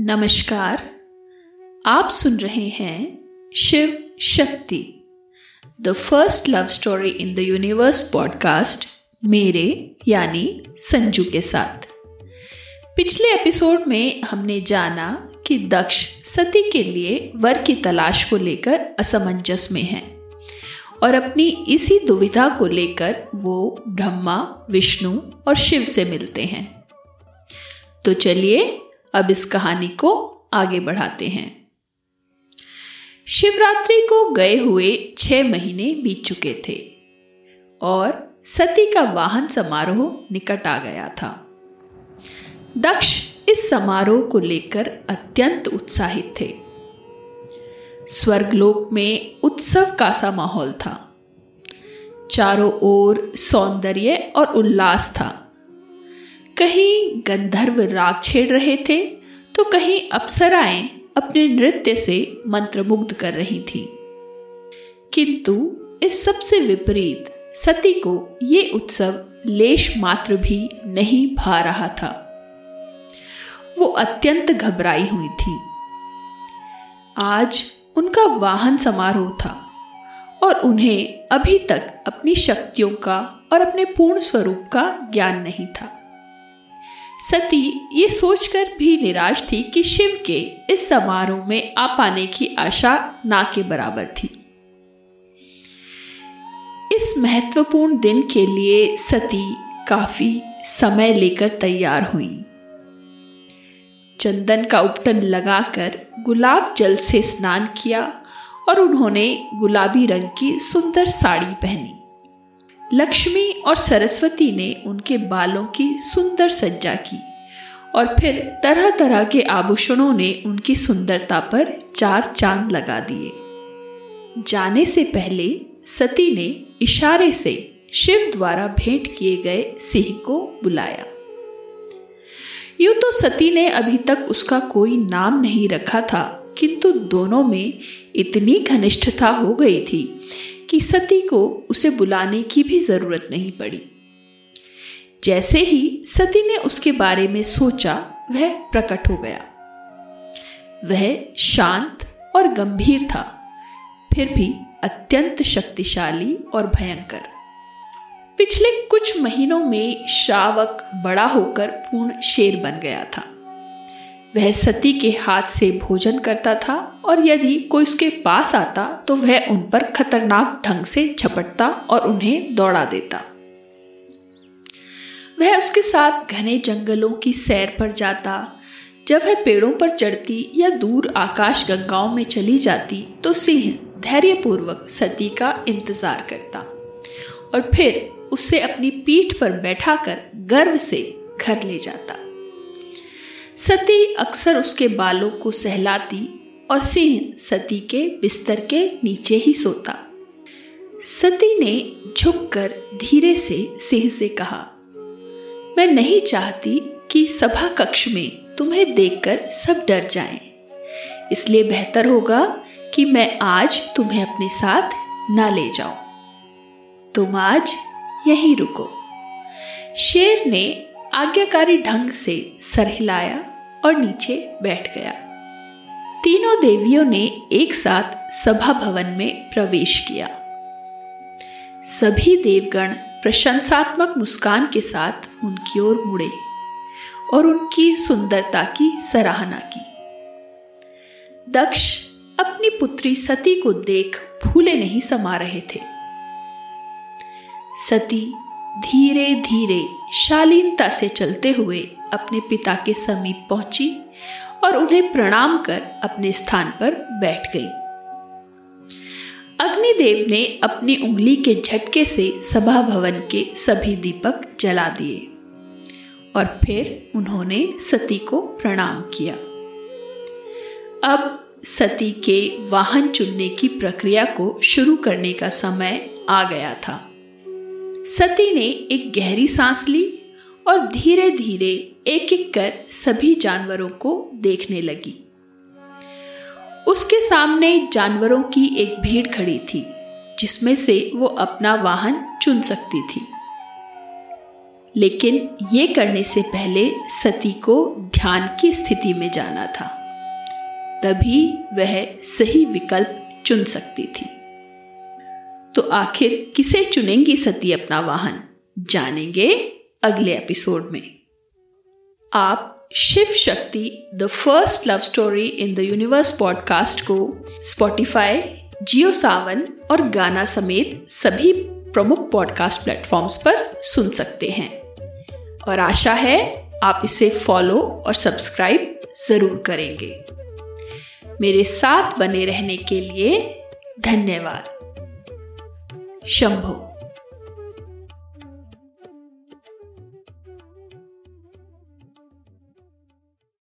नमस्कार, आप सुन रहे हैं Shiv Shakti. The first love story in the universe podcast मेरे यानी संजू के साथ। पिछले एपिसोड में हमने जाना कि दक्ष सती के लिए वर की तलाश को लेकर असमंजस में है और अपनी इसी दुविधा को लेकर वो ब्रह्मा, विष्णु और शिव से मिलते हैं। तो चलिए अब इस कहानी को आगे बढ़ाते हैं। शिवरात्रि को गए हुए छह महीने बीत चुके थे और सती का वाहन समारोह निकट आ गया था। दक्ष इस समारोह को लेकर अत्यंत उत्साहित थे। स्वर्गलोक में उत्सव का सा माहौल था। चारों ओर सौंदर्य और उल्लास था। कहीं गंधर्व राग छेड़ रहे थे तो कहीं अप्सराएँ अपने नृत्य से मंत्रमुग्ध कर रही थी। किंतु इस सबसे विपरीत सती को ये उत्सव लेश मात्र भी नहीं भा रहा था। वो अत्यंत घबराई हुई थी। आज उनका वाहन समारोह था और उन्हें अभी तक अपनी शक्तियों का और अपने पूर्ण स्वरूप का ज्ञान नहीं था। सती ये सोचकर भी निराश थी कि शिव के इस समारोह में आ पाने की आशा ना के बराबर थी। इस महत्वपूर्ण दिन के लिए सती काफ़ी समय लेकर तैयार हुई। चंदन का उपटन लगाकर गुलाब जल से स्नान किया और उन्होंने गुलाबी रंग की सुंदर साड़ी पहनी। लक्ष्मी और सरस्वती ने उनके बालों की सुंदर सज्जा की और फिर तरह तरह के आभूषणों ने उनकी सुंदरता पर चार चाँद लगा दिए। जाने से पहले सती ने इशारे से शिव द्वारा भेंट किए गए सिंह को बुलाया। यूँ तो सती ने अभी तक उसका कोई नाम नहीं रखा था, किंतु दोनों में इतनी घनिष्ठता हो गई थी कि सती को उसे बुलाने की भी ज़रूरत नहीं पड़ी। जैसे ही सती ने उसके बारे में सोचा, वह प्रकट हो गया। वह शांत और गंभीर था, फिर भी अत्यंत शक्तिशाली और भयंकर। पिछले कुछ महीनों में शावक बड़ा होकर पूर्ण शेर बन गया था। वह सती के हाथ से भोजन करता था और यदि कोई उसके पास आता तो वह उन पर खतरनाक ढंग से झपटता और उन्हें दौड़ा देता। वह उसके साथ घने जंगलों की सैर पर जाता। जब वह पेड़ों पर चढ़ती या दूर आकाश गंगाओं में चली जाती तो सिंह धैर्यपूर्वक सती का इंतज़ार करता और फिर उससे अपनी पीठ पर बैठाकर गर्व से घर ले जाता। सती अक्सर उसके बालों को सहलाती और सिंह सती के बिस्तर के नीचे ही सोता। सती ने झुककर धीरे से सिंह से कहा, मैं नहीं चाहती कि सभा कक्ष में तुम्हें देखकर सब डर जाएँ। इसलिए बेहतर होगा कि मैं आज तुम्हें अपने साथ ना ले जाऊँ। तुम आज यहीं रुको। शेर ने आज्ञाकारी ढंग से सर हिलाया और नीचे बैठ गया। तीनों देवियों ने एक साथ सभा भवन में प्रवेश किया। सभी देवगण प्रशंसात्मक मुस्कान के साथ उनकी ओर मुड़े और उनकी सुंदरता की सराहना की। दक्ष अपनी पुत्री सती को देख फूले नहीं समा रहे थे। सती धीरे धीरे शालीनता से चलते हुए अपने पिता के समीप पहुँची और उन्हें प्रणाम कर अपने स्थान पर बैठ गई। अग्निदेव ने अपनी उंगली के झटके से सभा भवन के सभी दीपक जला दिए और फिर उन्होंने सती को प्रणाम किया। अब सती के वाहन चुनने की प्रक्रिया को शुरू करने का समय आ गया था। सती ने एक गहरी सांस ली और धीरे धीरे एक एक कर सभी जानवरों को देखने लगी। उसके सामने जानवरों की एक भीड़ खड़ी थी, जिसमें से वो अपना वाहन चुन सकती थी। लेकिन ये करने से पहले सती को ध्यान की स्थिति में जाना था। तभी वह सही विकल्प चुन सकती थी। तो आखिर किसे चुनेंगी सती अपना वाहन? जानेंगे अगले एपिसोड में। आप Shiv Shakti, the first love story in the universe podcast को स्पॉटिफाई जियो सावन और गाना समेत सभी प्रमुख पॉडकास्ट प्लेटफॉर्म्स पर सुन सकते हैं। और आशा है आप इसे फॉलो और सब्सक्राइब ज़रूर करेंगे। मेरे साथ बने रहने के लिए धन्यवाद। शंभो।